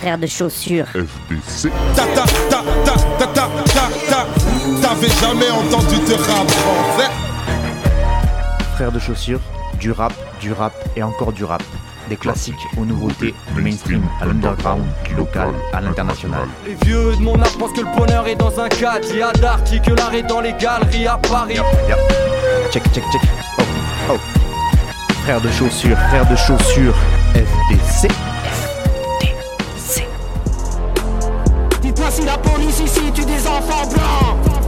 frère de chaussures. FDC. Ta ta ta ta ta ta ta ta. T'avais jamais entendu de rap français Frères de chaussures, du rap, du rap et encore du rap. Des classiques aux nouveautés, du mainstream à l'underground, du local à l'international. Les vieux de mon âge pensent que le bonheur est dans un caddie à Darty, que l'art est dans les galeries à Paris. Yeah. Check, check, check. Oh, oh. Frères de chaussures, frères de chaussures, FDC. Si la police ici tue des enfants blancs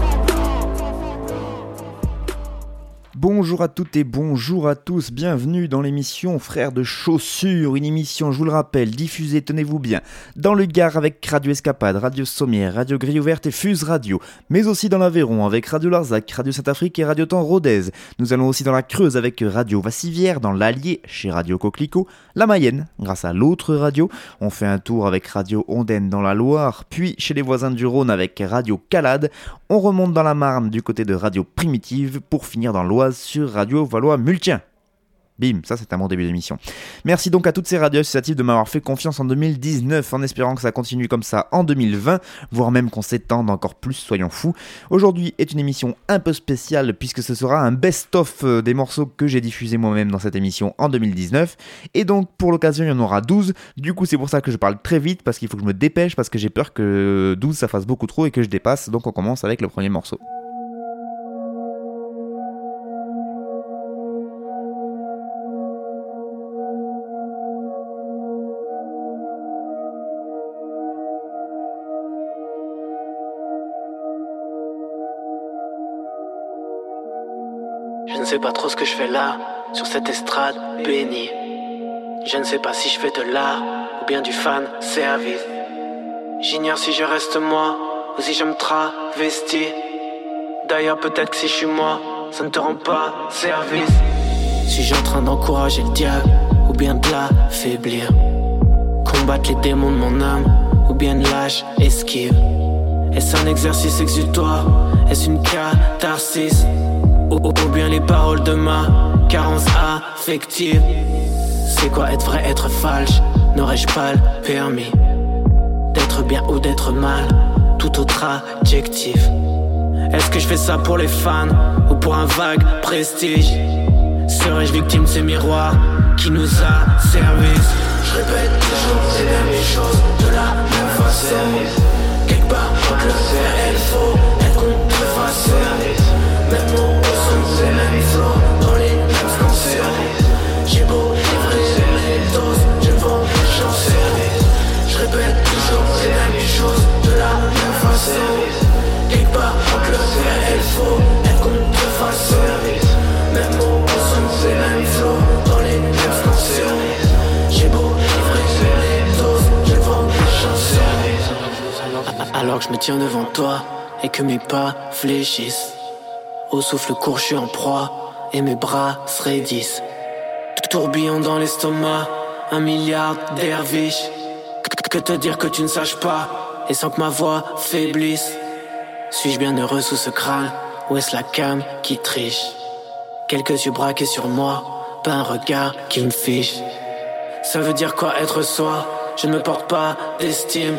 Bonjour à toutes et bonjour à tous, bienvenue dans l'émission Frères de Chaussures, une émission, je vous le rappelle, diffusée, tenez-vous bien, dans le Gard avec Radio Escapade, Radio Sommière, Radio Grille Ouverte et Fuse Radio, mais aussi dans l'Aveyron avec Radio Larzac, Radio Saint-Afrique et Radio Temps Rodez. Nous allons aussi dans la Creuse avec Radio Vassivière, dans l'Allier chez Radio Coquelicot, la Mayenne grâce à l'autre radio. On fait un tour avec Radio Ondaine dans la Loire, puis chez les voisins du Rhône avec Radio Calade. On remonte dans la Marne du côté de Radio Primitive pour finir dans l'Oise sur Radio Valois Multien. Bim, ça c'est un bon début d'émission. Merci donc à toutes ces radios associatives de m'avoir fait confiance en 2019 en espérant que ça continue comme ça en 2020, voire même qu'on s'étende encore plus, soyons fous. Aujourd'hui est une émission un peu spéciale puisque ce sera un best-of euh, des morceaux que j'ai diffusés moi-même dans cette émission en 2019. Et donc pour l'occasion il y en aura 12, du coup c'est pour ça que je parle très vite parce qu'il faut que je me dépêche parce que j'ai peur que 12 ça fasse beaucoup trop et que je dépasse, donc on commence avec le premier morceau. Ce que je fais là, sur cette estrade bénie. Je ne sais pas si je fais de l'art ou bien du fan service. J'ignore si je reste moi ou si je me travestis. D'ailleurs, peut-être que si je suis moi, ça ne te rend pas service. Suis-je en train d'encourager le diable ou bien de l'affaiblir? Combattre les démons de mon âme ou bien de lâche esquive? Est-ce un exercice exutoire? Est-ce une catharsis? Ou, ou bien les paroles de ma carence affective. C'est quoi être vrai, être falche? N'aurais-je pas le permis D'être bien ou d'être mal? Tout autre adjectif. Est-ce que je fais ça pour les fans Ou pour un vague prestige? Serais-je victime de ces miroirs Qui nous a service Je répète toujours les mêmes choses De la même façon. Quelque part le faire et le faux Être service Même Alors que je me tiens devant toi et que mes pas fléchissent au souffle court, je suis en proie et mes bras se raidissent. Tourbillon dans l'estomac, un milliard derviches. Que te dire que tu ne saches pas et sans que ma voix faiblisse? Suis-je bien heureux sous ce crâne ou est-ce la cam qui triche? Quelques yeux braqués sur moi, pas un regard qui me fiche. Ça veut dire quoi être soi? Je ne me porte pas d'estime.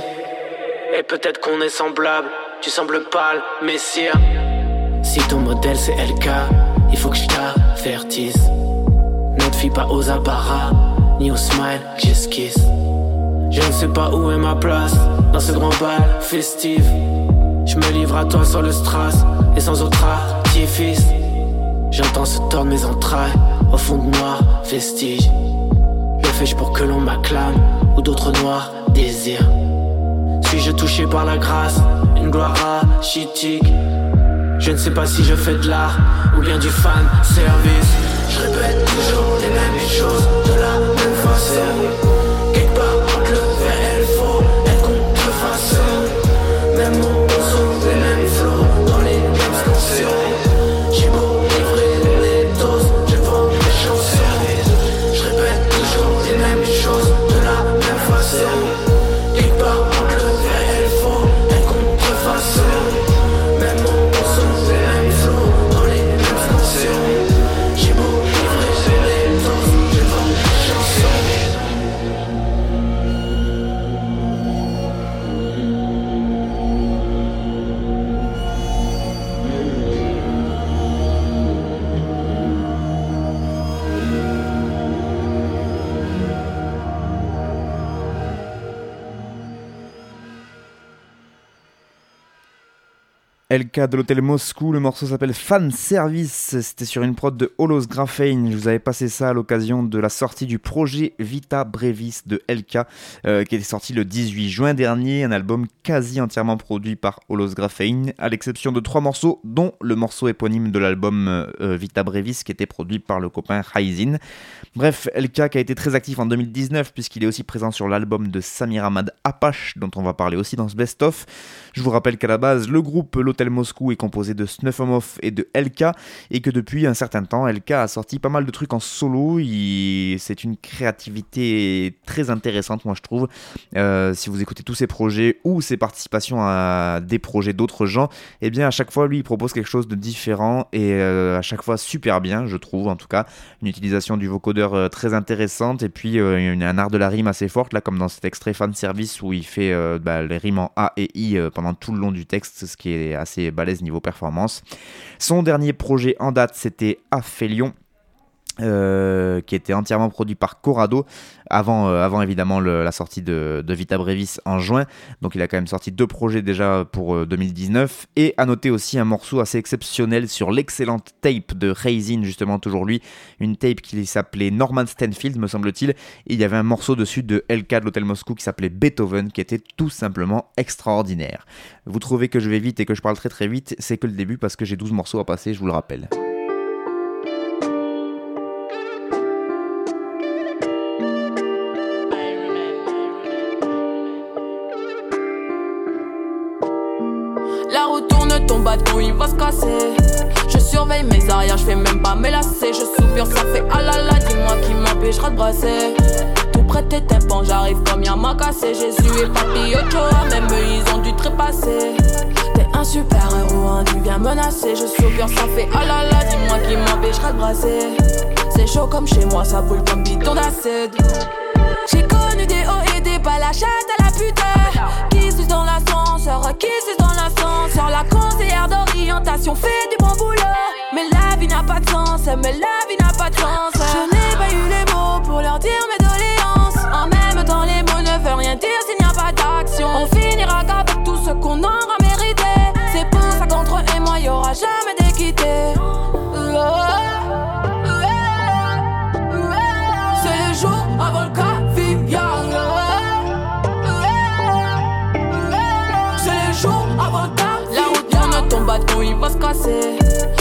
Et peut-être qu'on est semblable, tu sembles pâle, messire. Si ton modèle c'est LK, il faut que je t'avertisse. Ne te fie pas aux apparats, ni aux smiles j'esquisse. Je ne sais pas où est ma place dans ce grand bal festif. Je me livre à toi sur le strass et sans autre artifice. J'entends se tordre mes entrailles au fond de noir vestiges. Le fais-je pour que l'on m'acclame ou d'autres noirs désirs? Suis-je touché par la grâce, une gloire rachitique? Je ne sais pas si je fais de l'art ou bien du fan service. Je répète toujours les mêmes choses De l'hôtel Moscou, le morceau s'appelle Fan Service, c'était sur une prod de Holos Graphane, je vous avais passé ça à l'occasion de la sortie du projet Vita Brevis de LK, euh, qui était sorti le 18 juin dernier, un album quasi entièrement produit par Holos Graphane, à l'exception de trois morceaux, dont le morceau éponyme de l'album euh, Vita Brevis, qui était produit par le copain Raizin. Bref, LK qui a été très actif en 2019, puisqu'il est aussi présent sur l'album de Samir Ahmad Apache, dont on va parler aussi dans ce best-of. Je vous rappelle qu'à la base, le groupe L'Hôtel Moscou est composé de Snuffomov et de LK, et que depuis un certain temps, LK a sorti pas mal de trucs en solo. C'est une créativité très intéressante, moi je trouve. Euh, si vous écoutez tous ses projets ou ses participations à des projets d'autres gens, et eh bien à chaque fois, lui, il propose quelque chose de différent et euh, à chaque fois super bien, je trouve en tout cas. Une utilisation du vocodeur euh, très intéressante et puis un art de la rime assez forte, là, comme dans cet extrait fan service où il fait bah, les rimes en A et I pendant tout le long du texte, ce qui est assez balèze niveau performance. Son dernier projet en date, c'était Aphelion. Euh, qui était entièrement produit par Corrado avant, euh, avant évidemment la sortie de, Vita Brevis en juin. Donc il a quand même sorti deux projets déjà pour 2019 euh, et à noter aussi un morceau assez exceptionnel sur l'excellente tape de Raisin, justement toujours lui, une tape qui s'appelait Norman Stanfield me semble-t-il. Et il y avait un morceau dessus de LK de l'Hôtel Moscou qui s'appelait Beethoven qui était tout simplement extraordinaire. Vous trouvez que je vais vite et que je parle très très vite, c'est que le début parce que j'ai 12 morceaux à passer, je vous le rappelle. Je surveille mes arrières, je fais même pas mes lacets. Je soupire, ça fait ah là là, dis-moi qui m'empêchera de brasser. Tout près tes tympans, j'arrive comme y'a m'a cassé. Jésus et Papi Ochoa, même eux ils ont dû trépasser. T'es un super héros, hein, tu viens menacer. Je soupire, ça fait ah là là, dis-moi qui m'empêchera de brasser. C'est chaud comme chez moi, ça boule comme bidon d'acide. J'ai connu des hauts et des bas, la chatte à la putain. Qui suis dans l'ascenseur, qui. La d'orientation fait du bon boulot. Mais la vie n'a pas de sens, mais la vie n'a pas de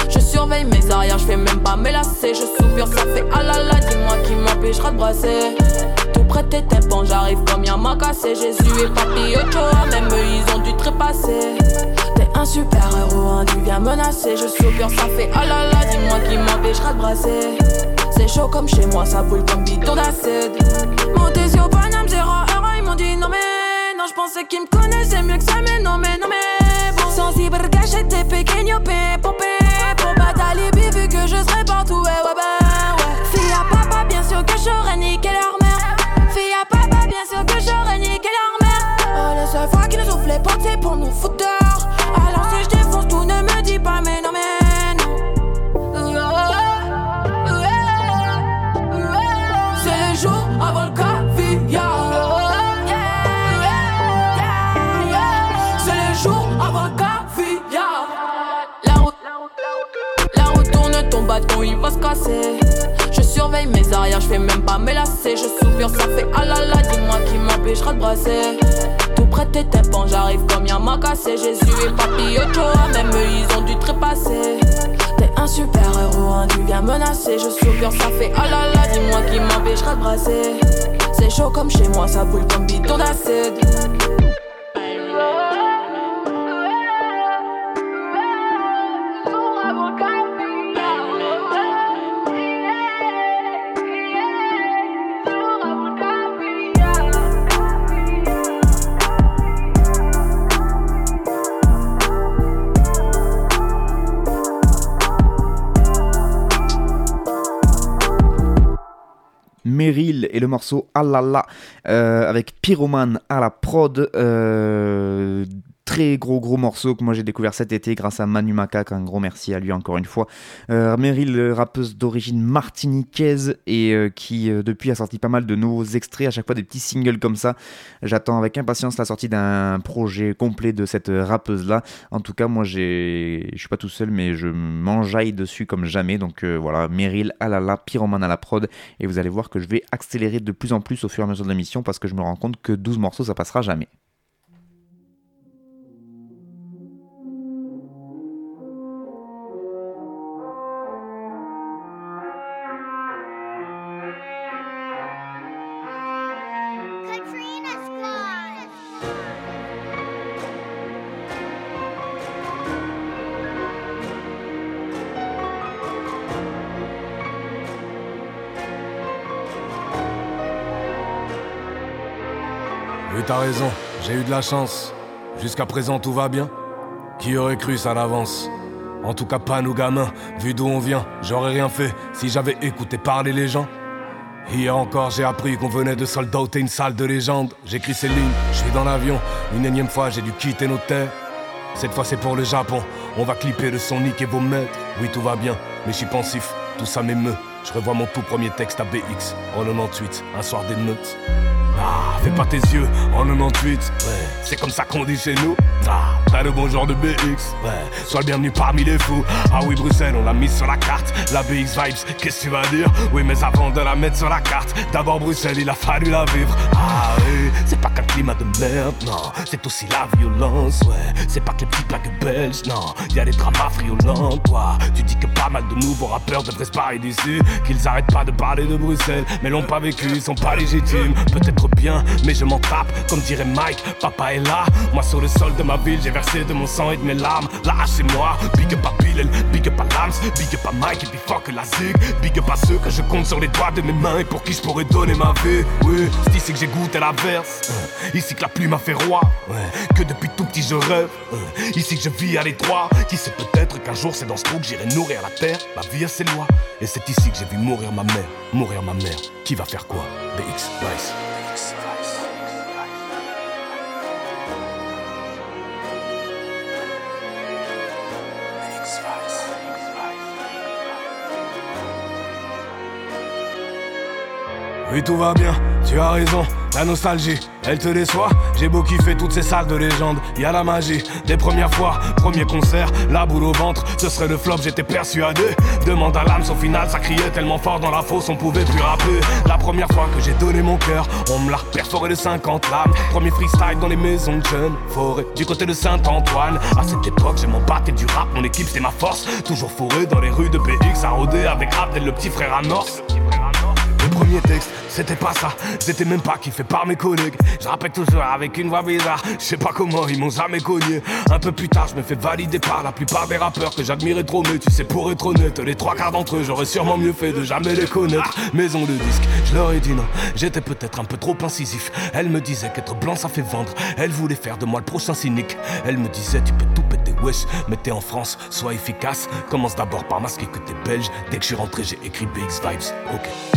Je surveille mes arrières, je fais même pas mes. Je soupire, ça fait ah là là, dis-moi qui m'empêchera de brasser. Tout près tes tympans, j'arrive comme y'a m'a cassé. Jésus et Papi Ochoa, même eux ils ont dû trépasser. T'es un super héros, hein, tu viens menacer. Je soupire, ça fait ah là là, dis-moi qui m'empêchera de brasser. C'est chaud comme chez moi, ça boule comme bidon d'acide. Montez au Paname, zéro heure, ils m'ont dit non mais non, je pensais qu'ils me connaissaient mieux que ça, mais T'es pequeño, pepo, Pour pas vu que je serai partout, ouais, Je surveille mes arrières, je fais même pas mes lacets. Je soupire, ça fait ah là là, dis-moi qui m'empêchera de brasser. Tout près tes tympans, j'arrive comme y'a m'a cassé. Jésus et Papi Ochoa, même eux ils ont dû trépasser. T'es un super héros, hein, tu viens menacer. Je soupire, ça fait ah là là, dis-moi qui m'empêchera de brasser. C'est chaud comme chez moi, ça boule comme bidon d'acide. Le morceau Alala euh, avec Pyroman à la prod. Euh, très gros gros morceau que moi j'ai découvert cet été grâce à Manu Macaque, un gros merci à lui encore une fois. Euh, Meryl, rappeuse d'origine martiniquaise et euh, qui euh, depuis a sorti pas mal de nouveaux extraits, à chaque fois des petits singles comme ça. J'attends avec impatience la sortie d'un projet complet de cette rappeuse là. En tout cas moi j'ai, je suis pas tout seul mais je m'enjaille dessus comme jamais. Donc voilà, Meryl, alala, pyromane à la prod et vous allez voir que je vais accélérer de plus en plus au fur et à mesure de l'émission parce que je me rends compte que 12 morceaux ça passera jamais. T'as raison, j'ai eu de la chance. Jusqu'à présent, tout va bien. Qui aurait cru ça l'avance? En tout cas, pas nous gamins. Vu d'où on vient, j'aurais rien fait si j'avais écouté parler les gens. Hier encore, j'ai appris qu'on venait de soldater une salle de légende. J'écris ces lignes, je suis dans l'avion. Une énième fois, j'ai dû quitter nos terres. Cette fois, c'est pour le Japon. On va clipper le son et vos maîtres. Oui, tout va bien, mais je suis pensif. Tout ça m'émeut. Je revois mon tout premier texte à BX en 98, un soir d'émeute. Ah, fais pas tes yeux en 98. Ouais, c'est comme ça qu'on dit chez nous. Ah, t'as le bon genre de BX. Ouais, sois le bienvenu parmi les fous. Ah oui, Bruxelles, on l'a mise sur la carte. La BX Vibes, qu'est-ce que tu vas dire? Oui, mais avant de la mettre sur la carte, d'abord Bruxelles, il a fallu la vivre. Ah oui, c'est pas climat de merde, non. C'est aussi la violence, ouais. C'est pas que les petites plaques belges, non. Y a des dramas friolents, toi. Tu dis que pas mal de nouveaux rappeurs devraient se parler d'ici. Qu'ils arrêtent pas de parler de Bruxelles, mais l'ont pas vécu, ils sont pas légitimes. Peut-être bien, mais je m'en tape, comme dirait Mike, papa est là. Moi sur le sol de ma ville, j'ai versé de mon sang et de mes larmes. Là, c'est moi, big up à big up à Lams, big up à Mike et puis fuck la zig. Big up à ceux que je compte sur les doigts de mes mains et pour qui je pourrais donner ma vie. Oui, c'est ici que j'ai goûté la verse, ici que la pluie m'a fait roi. Que depuis tout petit je rêve, ici que je vis à l'étroit. Qui sait peut-être qu'un jour c'est dans ce trou que j'irai nourrir la terre. Ma vie a ses lois, et c'est ici que j'ai vu mourir ma mère. Mourir ma mère, qui va faire quoi? BX, Vice. Oui, tout va bien, tu as raison. La nostalgie, elle te déçoit. J'ai beau kiffer toutes ces salles de légende. Y a la magie des premières fois, premier concert, la boule au ventre. Ce serait le flop, j'étais persuadé. Demande à l'âme, au final, ça criait tellement fort dans la fosse, on pouvait plus rapper. La première fois que j'ai donné mon cœur, on me l'a perforé de 50 lames. Premier freestyle dans les maisons de jeunes, forêt du côté de Saint-Antoine. À cette époque, j'ai mon batté du rap, mon équipe c'était ma force. Toujours fourré dans les rues de BX, à rôder avec Abdel, le petit frère à Norse c'était pas ça. C'était même pas kiffé par mes collègues. Je rappelle toujours avec une voix bizarre. Je sais pas comment, ils m'ont jamais cogné. Un peu plus tard, je me fais valider par la plupart des rappeurs que j'admirais trop. Mais tu sais, pour être honnête, les trois quarts d'entre eux, j'aurais sûrement mieux fait de jamais les connaître. Maison de disque, je leur ai dit non. J'étais peut-être un peu trop incisif. Elle me disait qu'être blanc ça fait vendre. Elle voulait faire de moi le prochain cynique. Elle me disait, tu peux tout péter, wesh. Mais t'es en France, sois efficace. Commence d'abord par masquer que t'es belge. Dès que je suis rentré, j'ai écrit BX Vibes. Ok.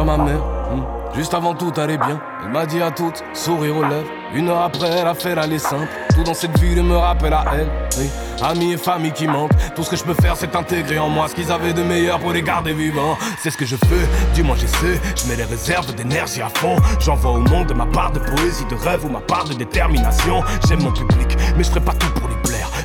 Ma. Hmm. Juste avant tout allait bien. Elle m'a dit à toutes, sourire aux lèvres. Une heure après, elle a fait l'aller simple. Tout dans cette ville me rappelle à elle. Oui. Amis et famille qui manquent. Tout ce que je peux faire, c'est intégrer en moi ce qu'ils avaient de meilleur pour les garder vivants. C'est ce que je fais, du moins j'essaie. Je mets les réserves d'énergie à fond. J'envoie au monde ma part de poésie, de rêve ou ma part de détermination. J'aime mon public, mais je ferai pas tout pour.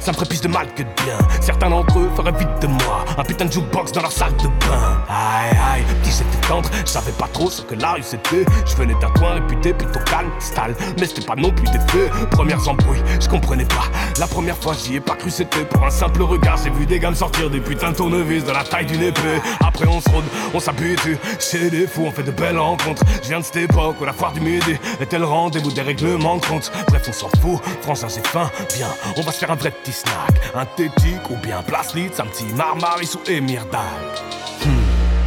Ça me ferait plus de mal que de bien. Certains d'entre eux feraient vite de moi un putain de jukebox dans leur salle de bain. Aïe aïe, petit j'étais tendre, je savais pas trop ce que la rue c'était. Je venais d'un coin réputé plutôt calme, style, mais c'était pas non plus des feux. Premières embrouilles, je comprenais pas. La première fois j'y ai pas cru, c'était pour un simple regard. J'ai vu des gammes sortir des putains de tournevis de la taille d'une épée. Après on se rôde, on s'habitue. Chez les fous, on fait de belles rencontres. Je viens de cette époque où la foire du midi était le rendez-vous des règlements de compte. Bref, on s'en fout, français c'est fin. Bien, on va se faire un vrai petit snack. Un tétique ou bien place litz, un petit marmaris ou émir Hmm,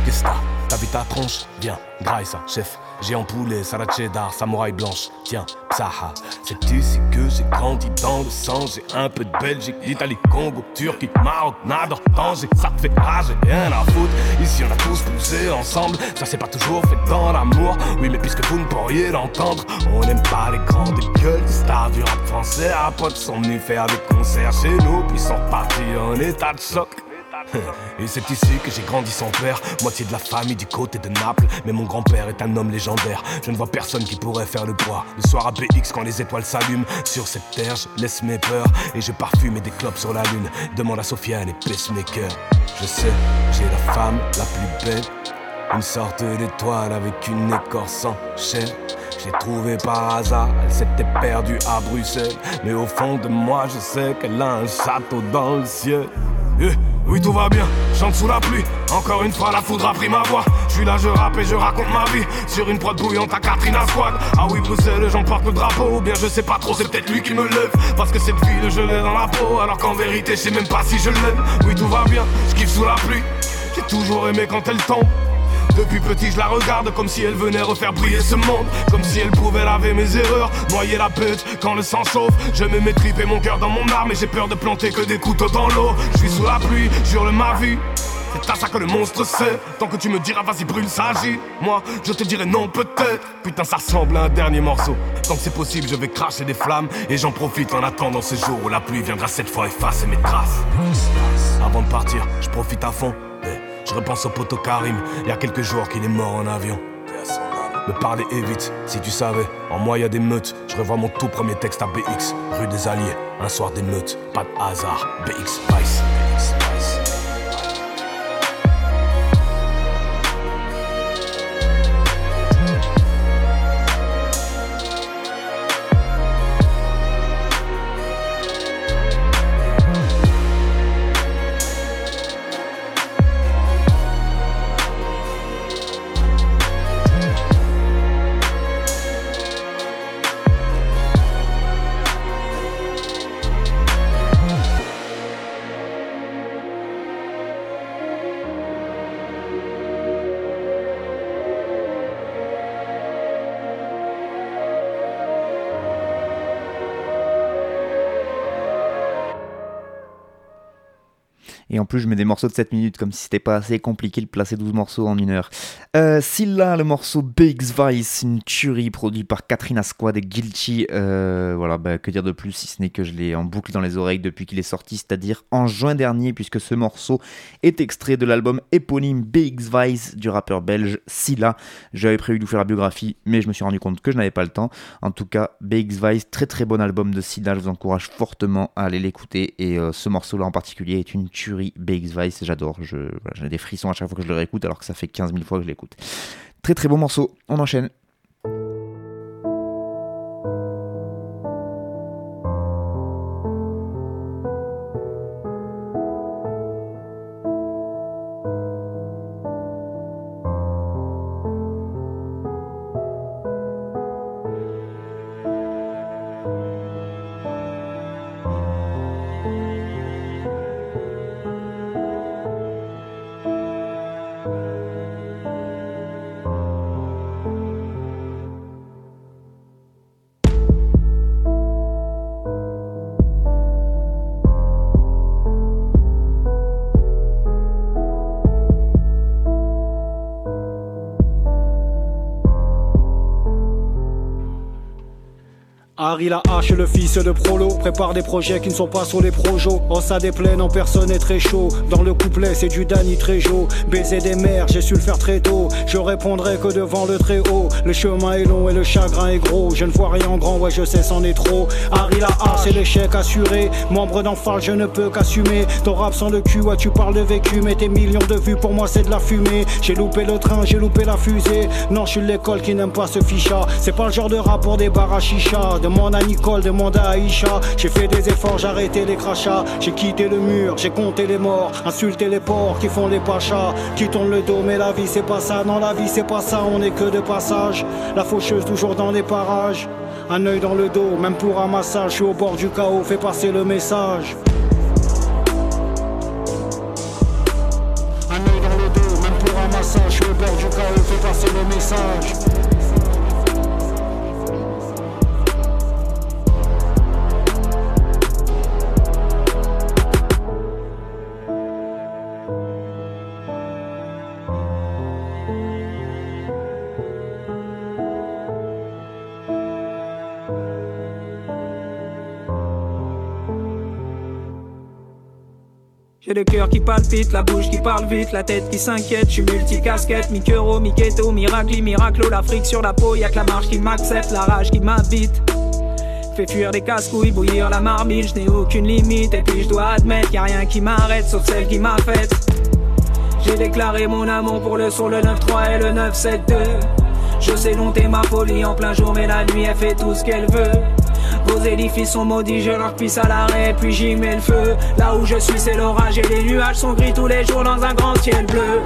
qu'est-ce que t'as? T'habites ta tronche? Viens, braille ça, chef. J'ai poulet, salade cheddar, samouraï blanche. Tiens, psaha. C'est ici que j'ai grandi dans le sang? J'ai un peu de Belgique, Italie, Congo, Turquie, Maroc, Nador, Tanger. Ça fait rage, rien à foutre. Ici on a tous poussé ensemble. Ça s'est pas toujours fait dans l'amour. Oui, mais puisque vous ne pourriez l'entendre, on n'aime pas les grandes gueules. Les stars du rap français à potes sont venus faire des concerts chez nous. Puis sont partis en état de choc. Et c'est ici que j'ai grandi sans père, moitié de la famille du côté de Naples. Mais mon grand-père est un homme légendaire. Je ne vois personne qui pourrait faire le poids. Le soir à BX, quand les étoiles s'allument, sur cette terre, je laisse mes peurs et je parfume des clopes sur la lune. Demande à Sofiane et Pacemaker. Je sais, j'ai la femme la plus belle, une sorte d'étoile avec une écorce en chair. J'ai trouvé par hasard, elle s'était perdue à Bruxelles. Mais au fond de moi, je sais qu'elle a un château dans le ciel. Eh, oui, tout va bien, chante sous la pluie. Encore une fois, la foudre a pris ma voix. Je suis là, je rappe et je raconte ma vie. Sur une prod bouillante à Catherine Squad. Ah oui, Bruxelles, j'emporte le drapeau. Bien je sais pas trop, c'est peut-être lui qui me lève. Parce que cette ville, je l'ai dans la peau. Alors qu'en vérité, je sais même pas si je l'aime. Oui, tout va bien, je kiffe sous la pluie. J'ai toujours aimé quand elle tombe. Depuis petit, je la regarde comme si elle venait refaire briller ce monde. Comme si elle pouvait laver mes erreurs, noyer la pute quand le sang chauffe. Je mets mes mon cœur dans mon arme, et j'ai peur de planter que des couteaux dans l'eau. Je suis sous la pluie, jure ma vie. C'est à ça que le monstre sait. Tant que tu me diras vas-y brûle, ça agit. Moi, je te dirai non peut-être. Putain, ça ressemble à un dernier morceau. Tant que c'est possible, je vais cracher des flammes. Et j'en profite en attendant ce jour où la pluie viendra cette fois effacer mes traces. Avant de partir, je profite à fond. Je repense au poteau Karim, il y a quelques jours qu'il est mort en avion. Me parler évite, si tu savais. En moi, y a des meutes. Je revois mon tout premier texte à BX, rue des Alliés. Un soir des meutes, pas de hasard. BX Spice. En plus, je mets des morceaux de 7 minutes, comme si c'était pas assez compliqué de placer 12 morceaux en une heure. Euh, Silla, le morceau Big's Vice, une tuerie produit par Katrina Squad et Guilty. Euh, voilà, bah, que dire de plus si ce n'est que je l'ai en boucle dans les oreilles depuis qu'il est sorti, c'est-à-dire en juin dernier, puisque ce morceau est extrait de l'album éponyme Big's Vice du rappeur belge Silla. J'avais prévu de vous faire la biographie, mais je me suis rendu compte que je n'avais pas le temps. En tout cas, Big's Vice, très très bon album de Silla, je vous encourage fortement à aller l'écouter. Et euh, ce morceau-là en particulier est une tuerie BX Vice, j'adore. Je, j'ai des frissons à chaque fois que je le réécoute, alors que ça fait 15 000 fois que je l'écoute. Très très bon morceau, on enchaîne. Harry la hache, le fils de Prolo, prépare des projets qui ne sont pas sur les projos. Oh, ça déplaine en personne est très chaud. Dans le couplet, c'est du Danny Trejo. Baiser des mers, j'ai su le faire très tôt. Je répondrai que devant le très haut. Le chemin est long et le chagrin est gros. Je ne vois rien en grand, ouais, je sais, c'en est trop. Harry la hache, c'est l'échec assuré. Membre d'enfant, je ne peux qu'assumer. Ton rap sans le cul, ouais, tu parles de vécu. Mais tes millions de vues, pour moi, c'est de la fumée. J'ai loupé le train, j'ai loupé la fusée. Non, je suis l'école qui n'aime pas ce ficha. C'est pas le genre de rap pour des barres à chicha. À Nicole, demande à Aïcha. J'ai fait des efforts, j'ai arrêté les crachats. J'ai quitté le mur, j'ai compté les morts. Insulté les porcs qui font les pachas. Qui tournent le dos, mais la vie c'est pas ça. Non, la vie c'est pas ça, on est que de passage. La faucheuse toujours dans les parages. Un œil dans le dos, même pour un massage. Je suis au bord du chaos, fais passer le message. Un œil dans le dos, même pour un massage. Je suis au bord du chaos, fais passer le message. J'ai le cœur qui palpite, la bouche qui parle vite, la tête qui s'inquiète. Je suis multicasquette, mi-keuro, mi-keto, miracle, miraclo, l'Afrique sur la peau. Y'a que la marche qui m'accepte, la rage qui m'habite. Fait fuir des casse-couilles, bouillir la marmite, je n'ai aucune limite. Et puis je dois admettre, y a rien qui m'arrête sauf celle qui m'a faite. J'ai déclaré mon amour pour le son, le 9-3 et le 9-7-2. Je sais dompter ma folie en plein jour, mais la nuit elle fait tout ce qu'elle veut. Vos édifices sont maudits, je leur pisse à l'arrêt, puis j'y mets le feu. Là où je suis, c'est l'orage et les nuages sont gris tous les jours dans un grand ciel bleu.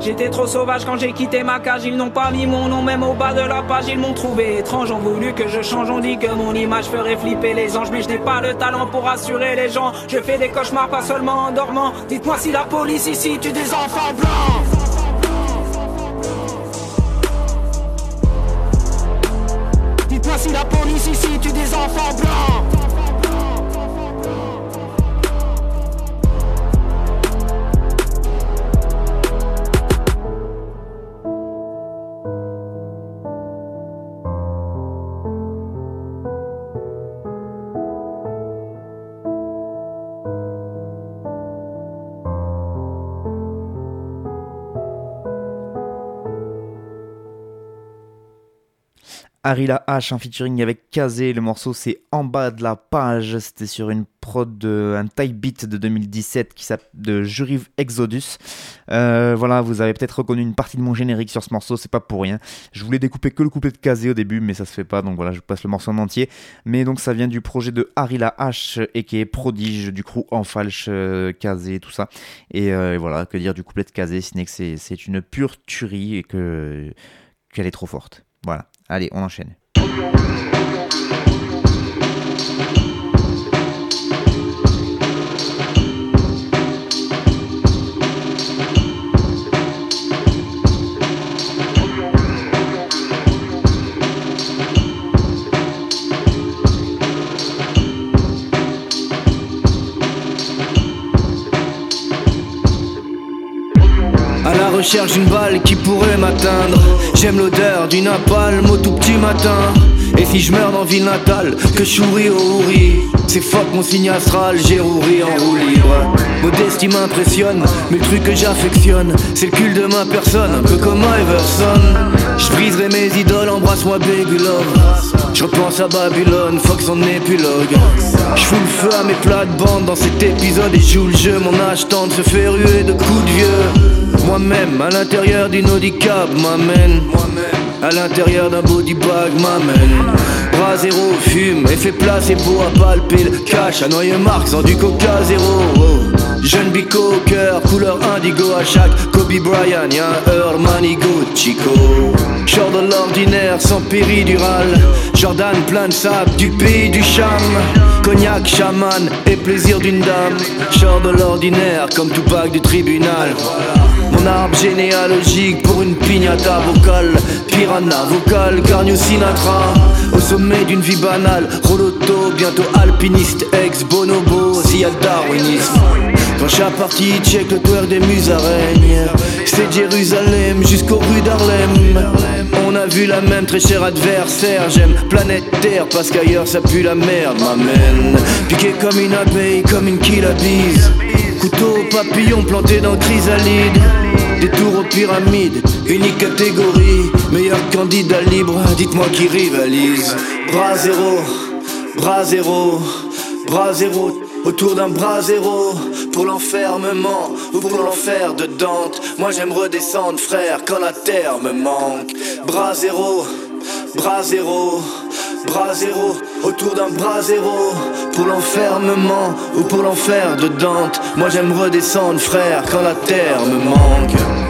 J'étais trop sauvage quand j'ai quitté ma cage, ils n'ont pas mis mon nom même au bas de la page, ils m'ont trouvé étrange, ont voulu que je change, on dit que mon image ferait flipper les anges, mais je n'ai pas le talent pour assurer les gens, je fais des cauchemars pas seulement en dormant, dites-moi si la police ici tue des enfants blancs ici tue des Arila H en featuring avec Kazé. Le morceau c'est en bas de la page. C'était sur une prod, de, un type beat de 2017 qui s'appelle de Juriv Exodus. Euh, voilà, vous avez peut-être reconnu une partie de mon générique sur ce morceau, c'est pas pour rien. Je voulais découper que le couplet de Kazé au début, mais ça se fait pas, donc voilà, je passe le morceau en entier. Mais donc ça vient du projet de Arila H et qui est prodige du crew en falche, euh, Kazé, tout ça. Et euh, voilà, que dire du couplet de Kazé, ce n'est que c'est une pure tuerie et que qu'elle est trop forte. Voilà. Allez, on enchaîne. Recherche d'une balle qui pourrait m'atteindre. J'aime l'odeur d'une napalm au tout petit matin. Et si je meurs dans ville natale, que je souris au houri. C'est fuck mon signe astral, j'ai rouri en roue libre. Modestie m'impressionne, mais le truc que j'affectionne C'est le cul de ma personne, un peu comme Iverson. Je briserai mes idoles, embrasse-moi baby Je repense à Babylone, fuck son épilogue. Je fous le feu à mes plates-bandes dans cet épisode Et joue le jeu, mon âge tente se fait ruer de coups de vieux Moi-même, à l'intérieur d'une Audi cab, m'amène. À l'intérieur d'un body bag m'amène. Bras zéro, fume et fait place et pour à palper le cash. À noyer Marx en du coca zéro. Jeune bico au cœur, couleur indigo. À chaque Kobe Bryant, y'a un Earl Manigo Chico. Genre de l'ordinaire sans péridural Jordan plein de sable du pays du cham Cognac, chaman et plaisir d'une dame. Genre de l'ordinaire comme tout bac du tribunal Arbre généalogique pour une pignata vocale. Piranha vocal, Carnio Sinatra Au sommet d'une vie banale. Roloto, bientôt alpiniste, ex-bonobo S'il y a darwinisme. Quand chaque partie check le tour des musaraignes. C'est Jérusalem jusqu'aux rues d'Harlem. On a vu la même très chère adversaire. J'aime planète Terre parce qu'ailleurs ça pue la merde M'amène piqué comme une abeille, comme une bise Couteau papillon planté dans chrysalide. Des tours aux pyramides, unique catégorie. Meilleur candidat libre, dites-moi qui rivalise. Bras zéro, bras zéro, bras zéro. Autour d'un bras zéro pour l'enfermement ou pour l'enfer de Dante. Moi j'aime redescendre, frère, quand la terre me manque. Bras zéro, bras zéro, bras zéro autour d'un bras zéro pour l'enfermement ou pour l'enfer de Dante. Moi j'aime redescendre, frère, quand la terre me manque.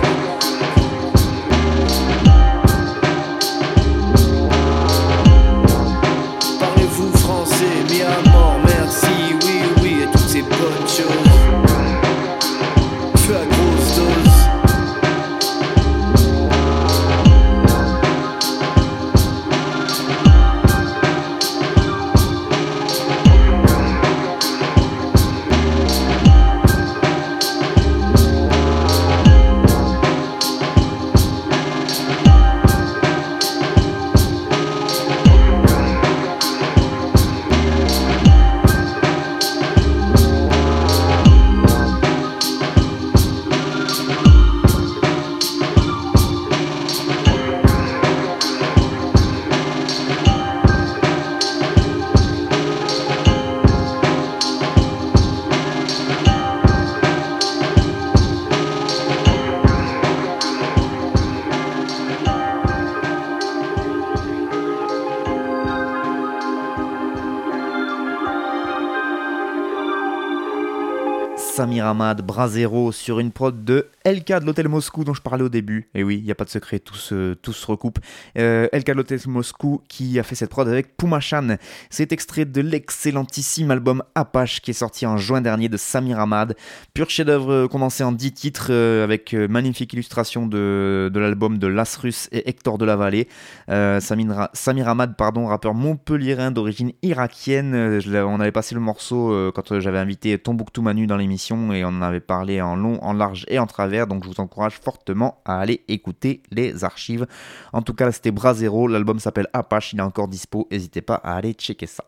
Samir Ahmad, Brasero sur une prod de LK de l'Hôtel Moscou dont je parlais au début. Et oui, il n'y a pas de secret, tout se, se recoupe. Euh, LK de l'Hôtel Moscou qui a fait cette prod avec Pumashan. C'est extrait de l'excellentissime album Apache qui est sorti en juin dernier de Samir Ahmad. Pur chef-d'œuvre condensé en 10 titres euh, avec euh, magnifique illustration de, l'album de Lasrus et Hector de la Vallée. Euh, Samir, Ahmad, pardon, rappeur montpelliérain d'origine irakienne. on avait passé le morceau quand j'avais invité Tombouctou Manu dans l'émission et on avait parlé en long, en large et en travers donc je vous encourage fortement à aller écouter les archives. En tout cas, c'était Brasero, l'album s'appelle Apache, il est encore dispo, n'hésitez pas à aller checker ça.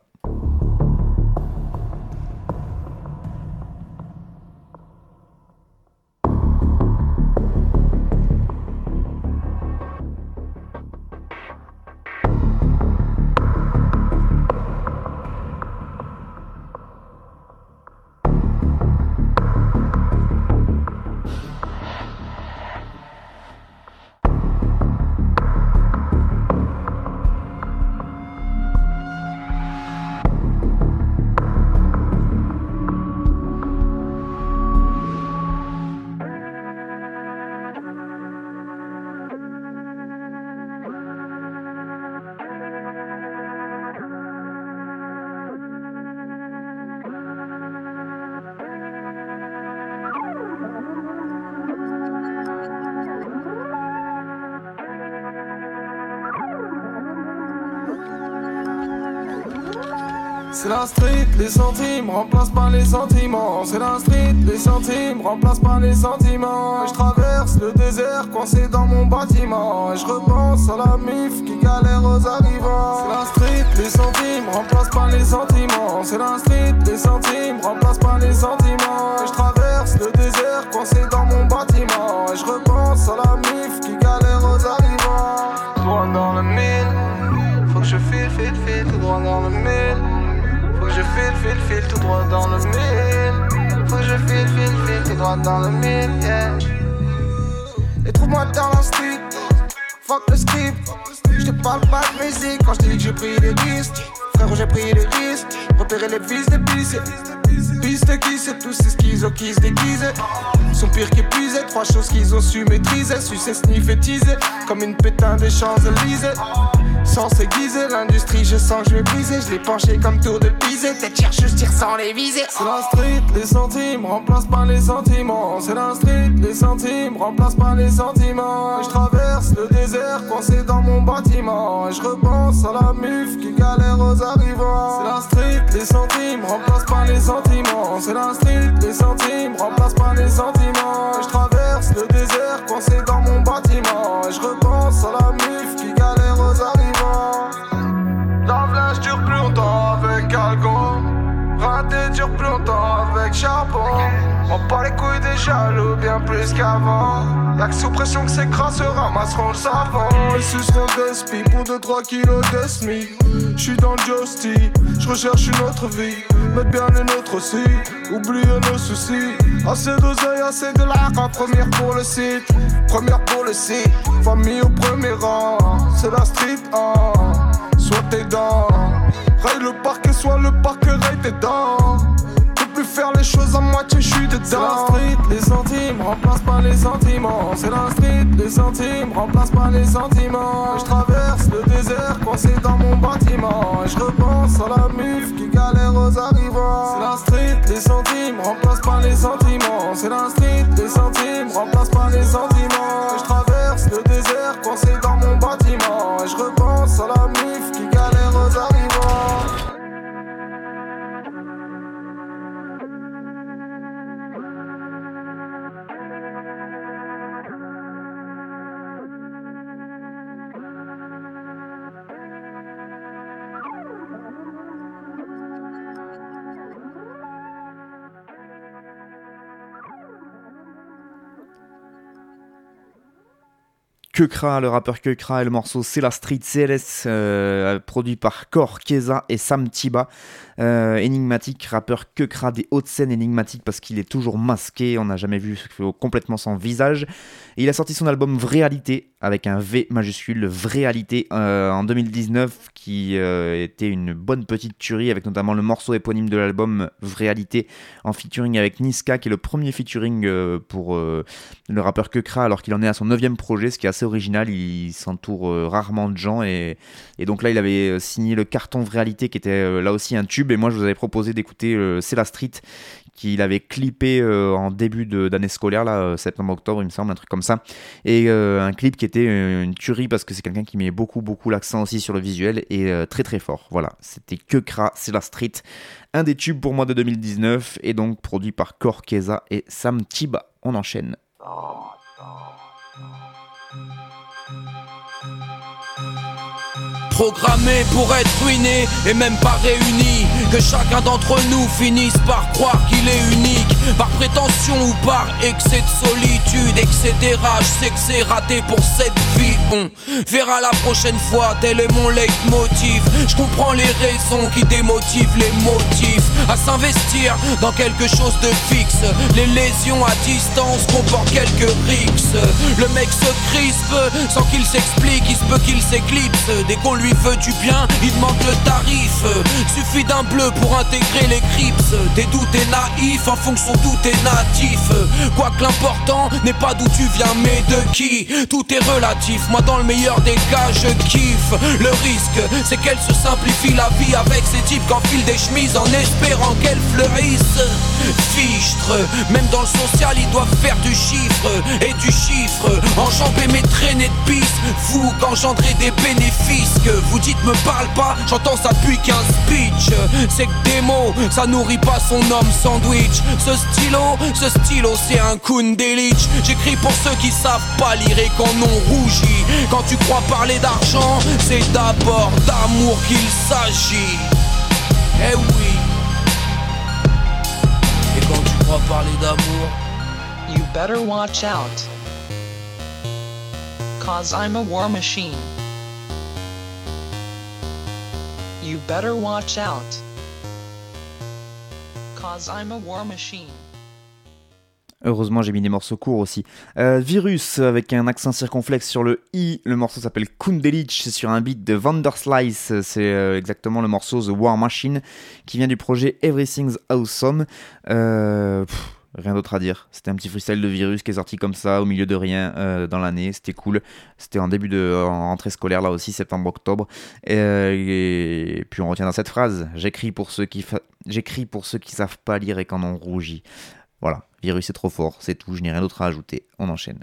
Les centimes remplacent pas les sentiments. C'est la street, les centimes remplacent pas les sentiments. je traverse le désert coincé dans mon bâtiment. Et je repense à la mif qui galère aux arrivants. C'est la street, les centimes remplacent pas les sentiments. C'est la street, les centimes remplacent pas les sentiments. je traverse le désert coincé dans file, tout droit dans le mille. Faut que je file, file, file tout droit dans le mille, yeah. Et trouve-moi dans la street, fuck le script. Je te parle pas de musique quand je dis que j'ai pris des risques. Frère, j'ai pris des risques. Repérer les fils des pistes. Piste qui c'est tous ces schizos qui se déguisent. Sont pires qu'épuisés, trois choses qu'ils ont su maîtriser. Sucer, sniffer, teaser, comme une pétain des Champs-Élysées sans s'aiguiser. L'industrie, je sens que je vais briser. Je l'ai penché comme tour de pisé. Tête je tire sans les viser. C'est la street, les centimes remplacent pas les sentiments. C'est la street, les centimes remplacent pas les sentiments. Je traverse le désert coincé dans mon bâtiment. Je repense à la muf qui galère aux arrivants. C'est la street, les centimes remplacent pas les sentiments. C'est la street, les centimes remplacent pas les sentiments. Je traverse le désert coincé dans mon bâtiment. Je algon. Raté dure plus longtemps avec charbon. On pas les couilles des jaloux bien plus qu'avant. Y'a que sous pression que ces crasses ramasseront le savon. Ils suceront des spies pour 2-3 kilos de SMI. J'suis dans le Justy, j'recherche une autre vie. Mettre bien les nôtres aussi, oublier nos soucis. Assez d'oseille, assez de l'argent, première pour le site. Première pour le site, famille au premier rang. C'est la street, hein soit tes dents. Raille le parc et soit le parc raille tes dents. Peux plus faire les choses à moitié, je suis dedans. C'est la street, les centimes remplacent pas les sentiments. C'est la street, les centimes remplacent pas les sentiments. Je traverse le désert coincé dans mon bâtiment. Et je repense à la muf qui galère aux arrivants. C'est la street, les centimes remplacent pas les sentiments. C'est la street, les centimes remplacent pas les sentiments. je traverse le désert coincé dans mon bâtiment. Et je repense Kekra, le rappeur Kekra, et le morceau C'est la Street CLS, euh, produit par Kor, Keza et Sam Tiba. Euh, énigmatique, rappeur Kekra des Hauts-de-Seine, énigmatique parce qu'il est toujours masqué, on n'a jamais vu complètement son visage. il a sorti son album Vréalité, avec un V majuscule, Vréalité, euh, en 2019, qui euh, était une bonne petite tuerie, avec notamment le morceau éponyme de l'album Vréalité, en featuring avec Niska, qui est le premier featuring pour le rappeur Kekra, alors qu'il en est à son neuvième projet, ce qui est assez original, il s'entoure rarement de gens, et, donc là il avait signé le carton Vréalité, qui était là aussi un tube, et moi je vous avais proposé d'écouter euh, C'est la Street qu'il avait clippé euh, en début d'année scolaire, là, euh, septembre-octobre, il me semble, un truc comme ça. Et un clip qui était une tuerie parce que c'est quelqu'un qui met beaucoup, beaucoup l'accent aussi sur le visuel et très, très fort. Voilà, c'était Que Kra, c'est la street. Un des tubes pour moi de 2019 et donc produit par Corkeza et Sam Tiba. On enchaîne. Programmé pour être ruiné et même pas réuni. Que chacun d'entre nous finisse par croire qu'il est unique Par prétention ou par excès de solitude Excès Je sais que c'est raté pour cette vie. On verra la prochaine fois, tel est mon leitmotiv. Je comprends les raisons qui démotivent les motifs. À s'investir dans quelque chose de fixe. Les lésions à distance comportent quelques rixes. Le mec se crispe sans qu'il s'explique. Il se peut qu'il s'éclipse. Dès qu'on lui veut du bien, il demande le tarif. Suffit d'un bleu pour intégrer les crips. Des doutes et naïfs en fonction d'où t'es natif. Quoique l'important n'est pas d'où tu viens, mais de qui. Tout est relatif, moi dans le meilleur des cas, je kiffe. Le risque, c'est qu'elle se simplifie la vie avec ces types qu'enfilent des chemises en espérant qu'elles fleurissent. Fichtre, même dans le social, ils doivent faire du chiffre et du chiffre. Enjamber mes traînées de piste, vous qu'engendrez des bénéfices que vous dites me parle pas, j'entends ça depuis qu'un speech. C'est que des mots, ça nourrit pas son homme sandwich. Stylo, ce stylo, c'est un Kundelich. J'écris pour ceux qui savent pas lire et qu'on ont rougi. Quand tu crois parler d'argent, c'est d'abord d'amour qu'il s'agit. Eh oui. Et quand tu crois parler d'amour, you better watch out. Cause I'm a war machine. You better watch out. I'm a war machine. Heureusement, j'ai mis des morceaux courts aussi. Euh, Virus avec un accent circonflexe sur le i. Le morceau s'appelle Kundelich. Sur un beat de Vanderslice. C'est euh, exactement le morceau The War Machine qui vient du projet Everything's Awesome. Euh, Rien d'autre à dire. C'était un petit freestyle de virus qui est sorti comme ça, au milieu de rien, euh, dans l'année. C'était cool. C'était en début de rentrée scolaire, là aussi, septembre-octobre. Et, puis on retient dans cette phrase J'écris pour ceux qui j'écris pour ceux qui savent pas lire et qu'en ont rougi. Voilà, virus est trop fort, c'est tout, je n'ai rien d'autre à ajouter. On enchaîne.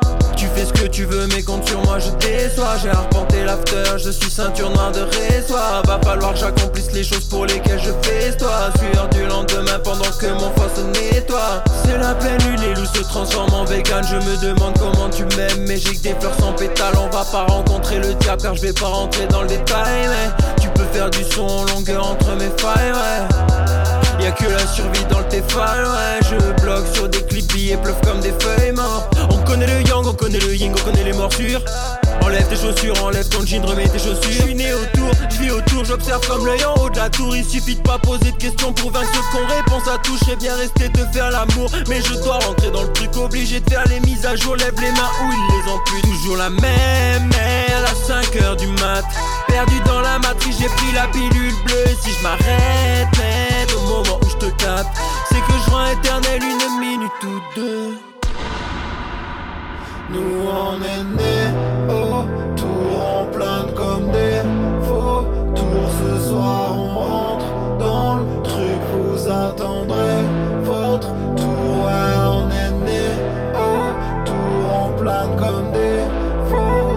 tu fais ce que tu veux mais compte sur moi je déçois. J'ai arpenté l'after, je suis ceinture noire de résois Va falloir que j'accomplisse les choses pour lesquelles je fais toi Sueur du lendemain pendant que mon foie se nettoie. C'est la pleine lune, les loups se transforment en vegan. Je me demande comment tu m'aimes mais j'ai que des fleurs sans pétales. On va pas rencontrer le diable car je vais pas rentrer dans le détail Mais tu peux faire du son en longueur entre mes failles ouais Y'a que la survie dans le Tefal, ouais. Je bloque sur des clips, billets pleuvent comme des feuilles mortes. connaît le yang, on connaît le ying, on connaît les morsures. Enlève tes chaussures, enlève ton jean, remets tes chaussures. Je suis né autour, je vis autour, j'observe comme l'œil en haut de la tour. Il suffit de pas poser de questions pour vaincre ce qu'on réponse à tout. Je bien rester te faire l'amour, mais je dois rentrer dans le truc. Obligé de faire les mises à jour, lève les mains où ils les plus. Toujours la même merde à 5 heures du mat. Perdu dans la matrice, j'ai pris la pilule bleue. Si je m'arrête au moment où je te capte, c'est que je rends éternel une minute ou deux. Nous on est nés autour, on plane comme des faux tours. Ce soir on rentre dans le truc, vous attendrez votre tour. Ouais, on est nés autour, on plane comme des faux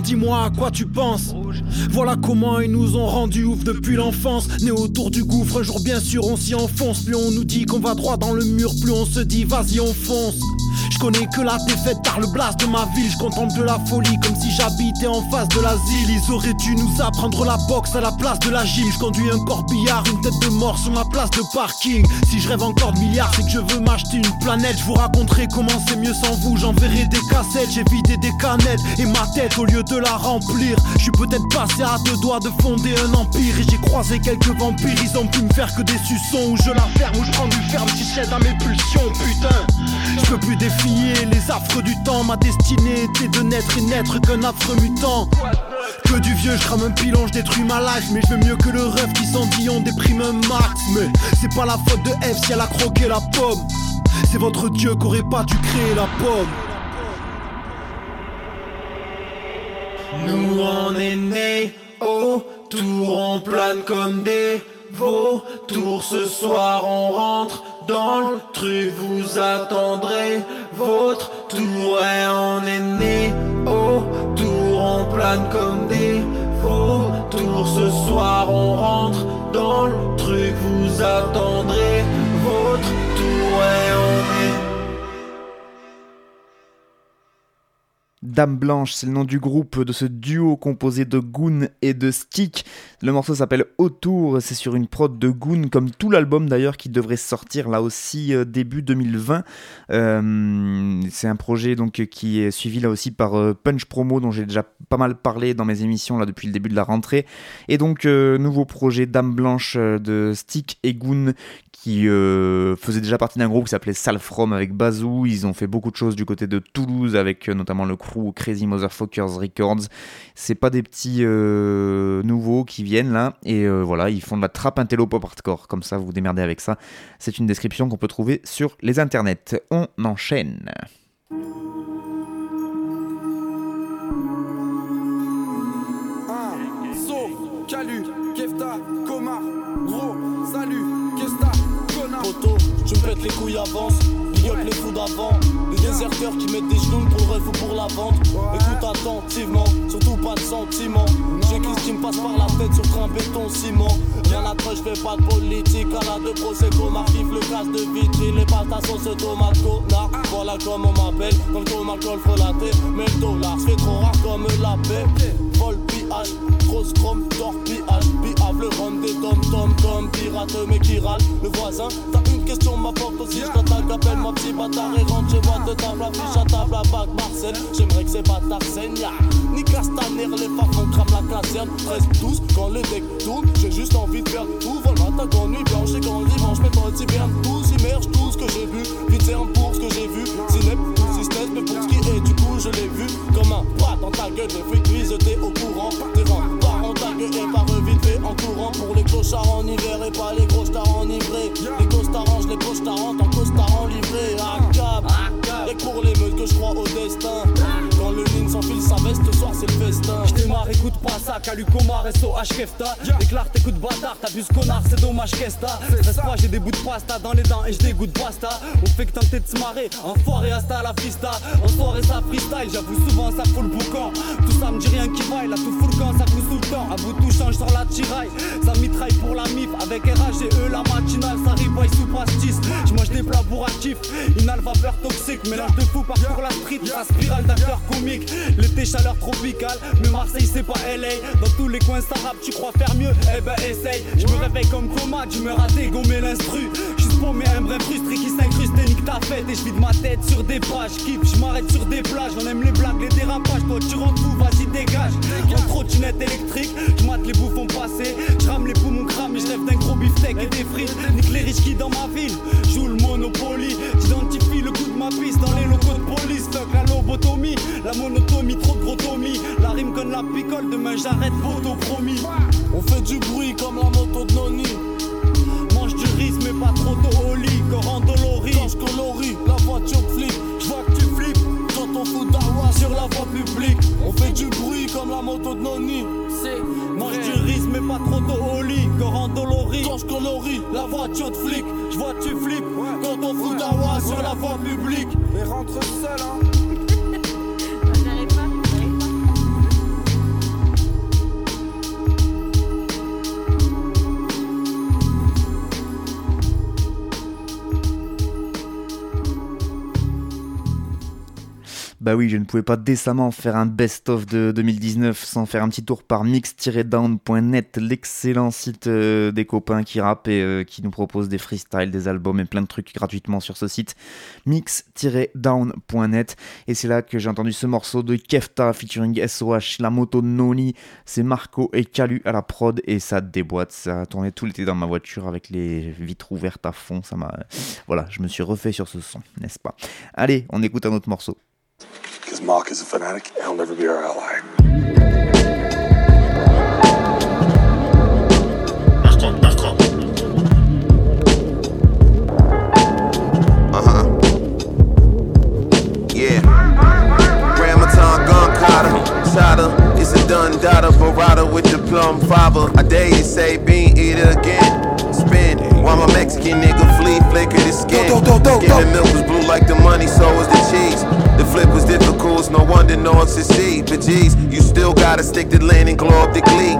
dis-moi à quoi tu penses. Voilà comment ils nous ont rendu ouf depuis l'enfance. Né autour du gouffre, un jour bien sûr on s'y enfonce. Plus on nous dit qu'on va droit dans le mur, plus on se dit vas-y on fonce. Je connais que la défaite par le blast de ma ville. Je contemple de la folie comme si j'habitais en face de l'asile. Ils auraient dû nous apprendre la boxe à la place de la gym. Je conduis un corbillard, une tête de mort sur ma place de parking. Si je rêve encore de milliards, c'est que je veux m'acheter une planète. Je vous raconterai comment c'est mieux sans vous. J'enverrai des cassettes, j'ai vidé des canettes. Et ma tête, au lieu de la remplir, je suis peut-être passé à deux doigts de fonder un empire. Et j'ai croisé quelques vampires, ils ont pu me faire que des suçons. Où je la ferme, où je prends du ferme, si à mes pulsions, putain. Je peux plus défier les affres du temps. Ma destinée était de naître et n'être qu'un affreux mutant. Que du vieux, je crame un pilon, je détruis ma life. Mais je veux mieux que le rêve qui s'en dit, déprime un max. Mais c'est pas la faute de F si elle a croqué la pomme. C'est votre dieu qu'aurait pas dû créer la pomme. Nous on est nés autour, on plane comme des vautours. Ce soir on rentre dans le truc, vous attendrez votre tour. Ouais, on est nés autour, on plane comme des vautours. Ce soir on rentre dans le truc, vous attendrez Dame Blanche, c'est le nom du groupe de ce duo composé de Goon et de Stick. Le morceau s'appelle Autour, c'est sur une prod de Goon, comme tout l'album d'ailleurs qui devrait sortir là aussi euh, début 2020. Euh, c'est un projet donc qui est suivi là aussi par euh, Punch Promo dont j'ai déjà pas mal parlé dans mes émissions là depuis le début de la rentrée. Et donc nouveau projet Dame Blanche de Stick et Goon qui faisait déjà partie d'un groupe qui s'appelait Salfrom avec Bazou. Ils ont fait beaucoup de choses du côté de Toulouse avec notamment le crew Crazy Motherfuckers Records. C'est pas des petits euh, nouveaux qui viennent là et euh, voilà, ils font de la trap intello pop hardcore. Comme ça, vous vous démerdez avec ça. C'est une description qu'on peut trouver sur les internets. On enchaîne. So, Calu, Kefta, Komar, Gros, salut, Kesta, connard. Poto, je me pète les couilles avance, big up les fous d'avant. Les déserteurs qui mettent des genoux pour le rêve ou pour la vente. Écoute attentivement, surtout pas de sentiments. J'écris ce qui me passe par la tête sur train béton ciment. Rien à je fais pas de politique. À la de Prosecco, m'arrive le gaz de vitrine. Les pâtes à sauce tomate connard. Voilà comment on m'appelle, comme Thomas Golf relaté. Mais le dollar fait trop rare comme la paix. Vol pillage, grosse chrome, torpillage. Piave le rhum des tom tom comme pirate mais qui râle. Le voisin, t'as une question, m'apporte aussi. Je t'attaque, appelle ma petit bâtard et rentre chez moi de table affiche à table à bac Marcel. J'aimerais que ces bâtards saignent. Ni Castaner, les fafons crament la caserne. 13-12, quand le deck tourne, j'ai juste envie de faire tout. Vol matin, quand nuit blanche et quand le dimanche, mes potes hibernent tous. Immerge tout ce que j'ai vu. Vite ferme pour ce que j'ai vu. Tout système, mais pour ce qui est du coup, je l'ai vu. Comme un bras dans ta gueule, des fruits gris, t'es au courant. T'es et par vite fait en courant. Pour les clochards en hiver et pas les gros stars enivrés. Les costards les costards en costard en livré. À cap, et pour les meutes que je crois au destin. Quand le ligne s'enfile sa veste, ce soir c'est le festin. J'démarre écoute pas ça, Calu Comar, SOH Kefta. Déclare t'écoutes bâtard, t'as vu ce connard, c'est dommage qu'esta. Reste pas, j'ai des bouts de pasta dans les dents et je dégoûte basta. On fait que tenter de se marrer, enfoiré hasta la fista. En soirée ça freestyle, j'avoue souvent ça fout le boucan. Tout ça me dit rien qui vaille, là tout fout le camp, ça fout sous le temps. À bout tout change sur la tiraille, ça mitraille pour la mif. Avec RH et E la matinale, ça ripaille sous pastis. Je mange des plats bourratifs, inhale vapeur toxique. Mélange de fou parcours la street, la spirale d'acteurs L'été chaleur tropicale, mais Marseille c'est pas LA. Dans tous les coins ça rappe, tu crois faire mieux, eh ben essaye. Je me réveille comme coma, tu me rates gommer l'instru. Pour mais un vrai frustré qui s'incruste et nique ta fête. Et je vide ma tête sur des pages, kiffe, je m'arrête sur des plages. On aime les blagues, les dérapages, toi tu rentres fou, vas-y dégage. En trottinette électrique, je mate les bouffons passés. Je rame les poumons cramés, je rêve d'un gros beefsteak et des frites. Nique les riches qui dans ma ville, joue le Monopoly. J'identifie dans les locaux de police. Fuck la lobotomie, la monotomie, trop de grotomie. La rime comme la picole, demain j'arrête photo promis. On fait du bruit comme la moto de Noni. Mange du riz, mais pas trop. Corps endolori. Quand je colorie, la voiture flippe. Je vois que tu flippes quand on fout d'Awa sur la voie publique. On fait du bruit comme la moto de Noni. Mange du riz, mais pas trop d'eau au lit. Corps endolori. Quand je colorie, La voiture de flic, je vois tu flippes quand on fout d'Awa sur la voie publique. Et rentre seul, hein. Bah oui, je ne pouvais pas décemment faire un best-of de 2019 sans faire un petit tour par mix-down.net, l'excellent site euh, des copains qui rappent et euh, qui nous proposent des freestyles, des albums et plein de trucs gratuitement sur ce site. mix-down.net. Et c'est là que j'ai entendu ce morceau de Kefta featuring SOH, la moto Noni. C'est Marco et Calu à la prod et ça déboîte. Ça a tourné tout l'été dans ma voiture avec les vitres ouvertes à fond. Ça m'a. Voilà, je me suis refait sur ce son, n'est-ce pas? Allez, on écoute un autre morceau. Because Mark is a fanatic, he'll never be our ally. Uh-huh. Yeah. Ramaton gun cotter. Shotter is a done daughter. Barada with the plum father. I dare you say bean eat it again. Spin. While my Mexican nigga flee, flicker the skin. Skin and milk was blue like the money, so was the cheese. The flip was difficult, it's no wonder no one succeed. But geez, you still gotta stick to lane and glow up the glee.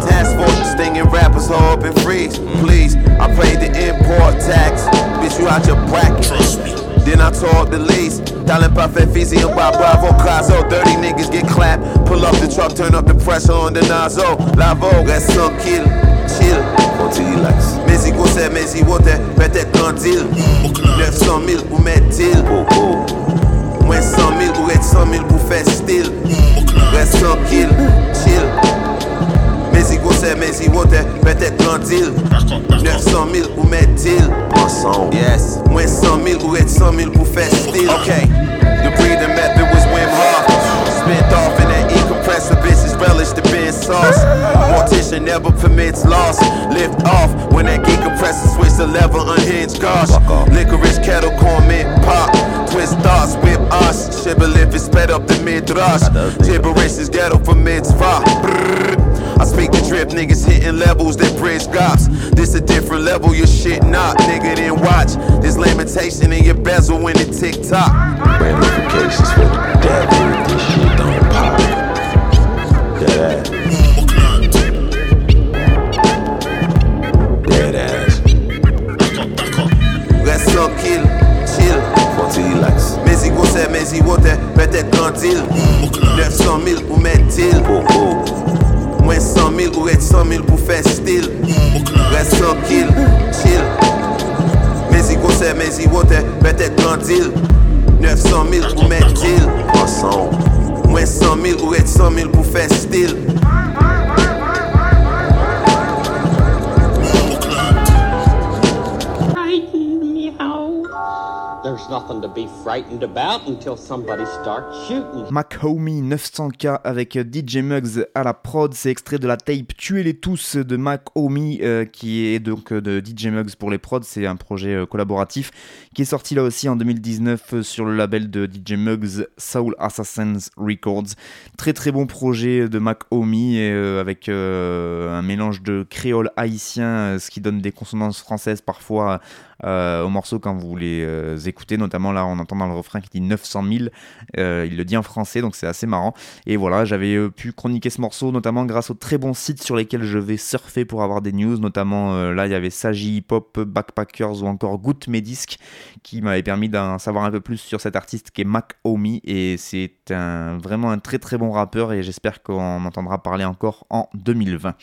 Task force stinging rappers, hold up and freeze. Please, I paid the import tax. Bitch, you out your bracket. Trust me. Then I tore up the lease. Talent Buffet, Fizzy, and Bob Bravo, Caso. Dirty niggas get clapped. Pull up the truck, turn up the pressure on the nozzle. Lavo, reste tranquille, chill. Fontilax. Mais il gossait, mais il votait, peut-être un deal. 900 000 pour mettre deal. Moins 100 000 pour être 100 000 pour faire style. Reste tranquille, chill. Mais il gossait, mais il votait, peut-être un deal. 900 000 pour mettre deal. Yes. Moins 100 000 pour être 100 000 pour faire style. Okay. The breathing method was Wim Hof. Spent off in that e-compressor, bitches relish the bin sauce. Mortician never permits loss. Lift off when that geek compressor switch the lever, unhinged gosh. Licorice kettle, corn mint pop. Twist thoughts, whip us. Shibble if it's sped up the midrash. Gibberish is ghetto for mitzvah. Brrr. I speak the drip, niggas hitting levels that bridge gaps. This a different level, your shit not, nigga. Then watch. There's lamentation in your bezel when it tick tock. Ramifications for the devil, this shit don't pop. Dead men ziwote, petet kantil 900 mil pou met til Mwen 100 mil ou ret 100 mil pou fe stil Ret 100 kil, chill Men zikose, men ziwote, petet kantil 900 mil pou met til Mwen 100 mil ou ret 100 mil pou fe stil nothing to be frightened about until somebody starts shooting. Mac Homie 900K avec DJ Muggs à la prod, c'est extrait de la tape Tuez-les tous de Mac Homie euh, qui est donc euh, de DJ Muggs pour les prods, c'est un projet euh, collaboratif qui est sorti là aussi en 2019 euh, sur le label de DJ Muggs Soul Assassins Records. Très très bon projet de Mac Homie et, euh, avec euh, un mélange de créole haïtien, euh, ce qui donne des consonances françaises parfois euh, au morceau quand vous les euh, écoutez. Notamment là, on entend dans le refrain qui dit 900 000. Euh, il le dit en français, donc c'est assez marrant. Et voilà, j'avais euh, pu chroniquer ce morceau notamment grâce aux très bons sites sur lesquels je vais surfer pour avoir des news. Notamment là, il y avait Sagi Hip Hop, Backpackers ou encore Goûte Mes Disques qui m'avait permis d'en savoir un peu plus sur cet artiste qui est Mac Omi. Et c'est vraiment un très très bon rappeur et j'espère qu'on entendra parler encore en 2020.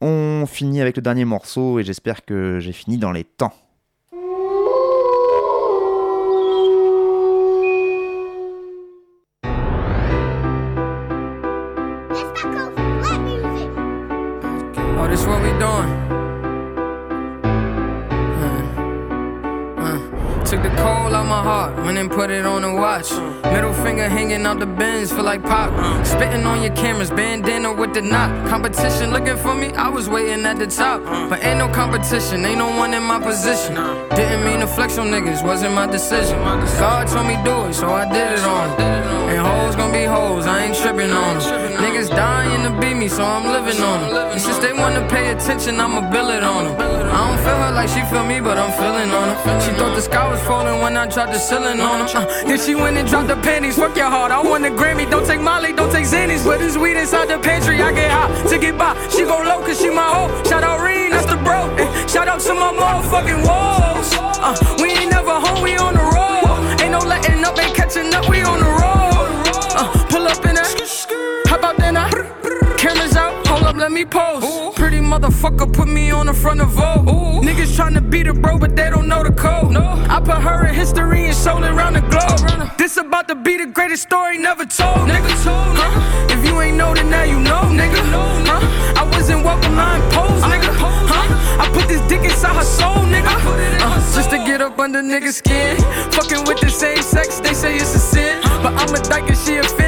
On finit avec le dernier morceau et j'espère que j'ai fini dans les temps. Watch. Middle finger hanging out the bins, feel like pop. Spitting on your cameras, bandana with the knot. Competition looking for me, I was waiting at the top. But ain't no competition, ain't no one in my position. Didn't mean to flex on niggas, wasn't my decision. God told me do it, so I did it on hoes gonna be hoes, I ain't tripping on them. Niggas dying to beat me, so I'm living on them. And since they wanna pay attention, I'ma bill it on them. I don't feel her like she feel me, but I'm feeling on her. She thought the sky was falling when I dropped the ceiling on her. Uh, then she went and dropped the panties. Fuck your heart, I want the Grammy. Don't take Molly, don't take Xannies. But this weed inside the pantry, I get hot to get by. She go low, cause she my hoe. Shout out Reen, that's the bro. Eh, shout out to my motherfucking walls. Uh, we ain't never home, we on the road. Ain't no letting up, ain't catching up, we on the road. Cameras out, hold up, let me pose. Pretty motherfucker put me on the front of Vogue. Niggas tryna beat a bro, but they don't know the code. No. I put her in history and sold it around the globe. This about to be the greatest story never told, nigga. Huh? If you ain't know, then now you know, nigga. Huh? I wasn't welcome, I imposed, nigga. Huh? I put this dick inside her soul, nigga. Uh, just to get up under niggas' skin. Fucking with the same sex, they say it's a sin. But I'm a dyke and she a fan,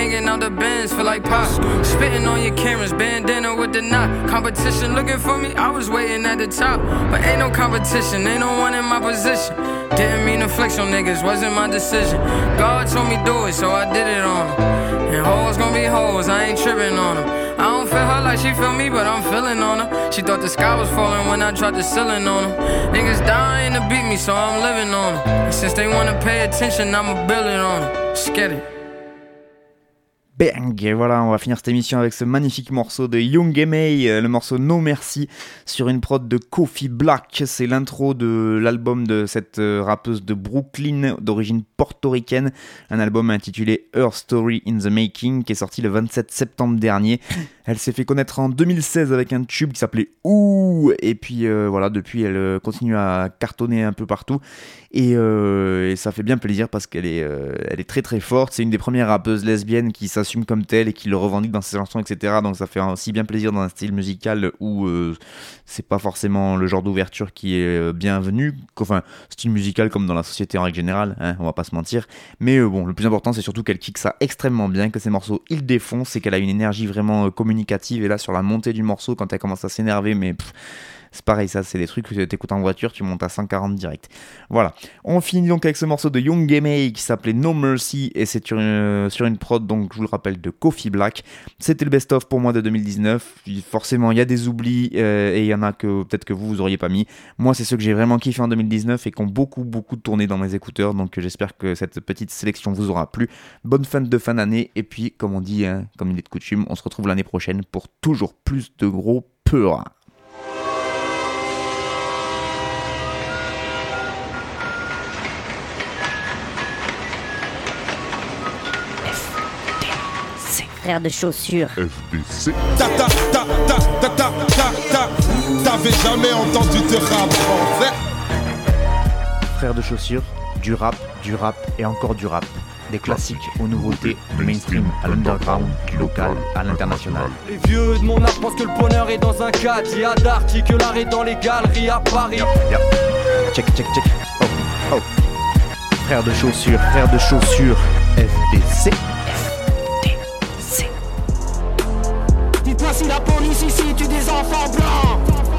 hanging out the bins, feel like pop. Spitting on your cameras, bandana with the knot. Competition looking for me, I was waiting at the top. But ain't no competition, ain't no one in my position. Didn't mean to flex on niggas, wasn't my decision. God told me do it, so I did it on him. And hoes gonna be hoes, I ain't tripping on them. I don't feel her like she feel me, but I'm feeling on her. She thought the sky was falling when I dropped the ceiling on them. Niggas dying to beat me, so I'm living on them. And since they wanna pay attention, I'ma build it on them. Just get it. Bang Et voilà, on va finir cette émission avec ce magnifique morceau de Young May, euh, le morceau No Mercy, sur une prod de Kofi Black. C'est l'intro de l'album de cette euh, rappeuse de Brooklyn, d'origine portoricaine. Un album intitulé Her Story in the Making, qui est sorti le 27 septembre dernier. Elle s'est fait connaître en 2016 avec un tube qui s'appelait Ouh Et puis euh, voilà, depuis, elle continue à cartonner un peu partout. Et, euh, et ça fait bien plaisir parce qu'elle est, euh, est très très forte. C'est une des premières rappeuses lesbiennes qui s'assume comme telle et qui le revendique dans ses chansons, etc. Donc ça fait aussi bien plaisir dans un style musical où euh, c'est pas forcément le genre d'ouverture qui est bienvenu. Enfin, style musical comme dans la société en règle générale, hein, on va pas se mentir. Mais bon, le plus important c'est surtout qu'elle kick ça extrêmement bien, que ses morceaux ils défoncent et qu'elle a une énergie vraiment communicative. Et là, sur la montée du morceau, quand elle commence à s'énerver, mais. pff, c'est pareil, ça, c'est des trucs que tu écoutes en voiture, tu montes à 140 direct. Voilà. On finit donc avec ce morceau de Young May qui s'appelait No Mercy et c'est sur une, sur une prod, donc je vous le rappelle, de Kofi Black. C'était le best-of pour moi de 2019. Forcément, il y a des oublis euh, et il y en a que peut-être que vous, vous auriez pas mis. Moi, c'est ceux que j'ai vraiment kiffé en 2019 et qui ont beaucoup, beaucoup tourné dans mes écouteurs. Donc j'espère que cette petite sélection vous aura plu. Bonne fin de fin d'année et puis, comme on dit, hein, comme il est de coutume, on se retrouve l'année prochaine pour toujours plus de gros peurs. Frère de chaussures. FBC. Ta ta ta ta ta ta ta ta. T'avais jamais entendu de rap français Frère de chaussures, du rap, du rap et encore du rap. Des classiques aux nouveautés, du mainstream à l'underground, du local à l'international. Les vieux de mon âge pensent que le bonheur est dans un cadre. Il y a d'arty que l'art est dans les galeries à Paris. Check, check, check. Oh, oh. Frère de chaussures, frère de chaussures, FDC. Si la police ici tue des enfants blancs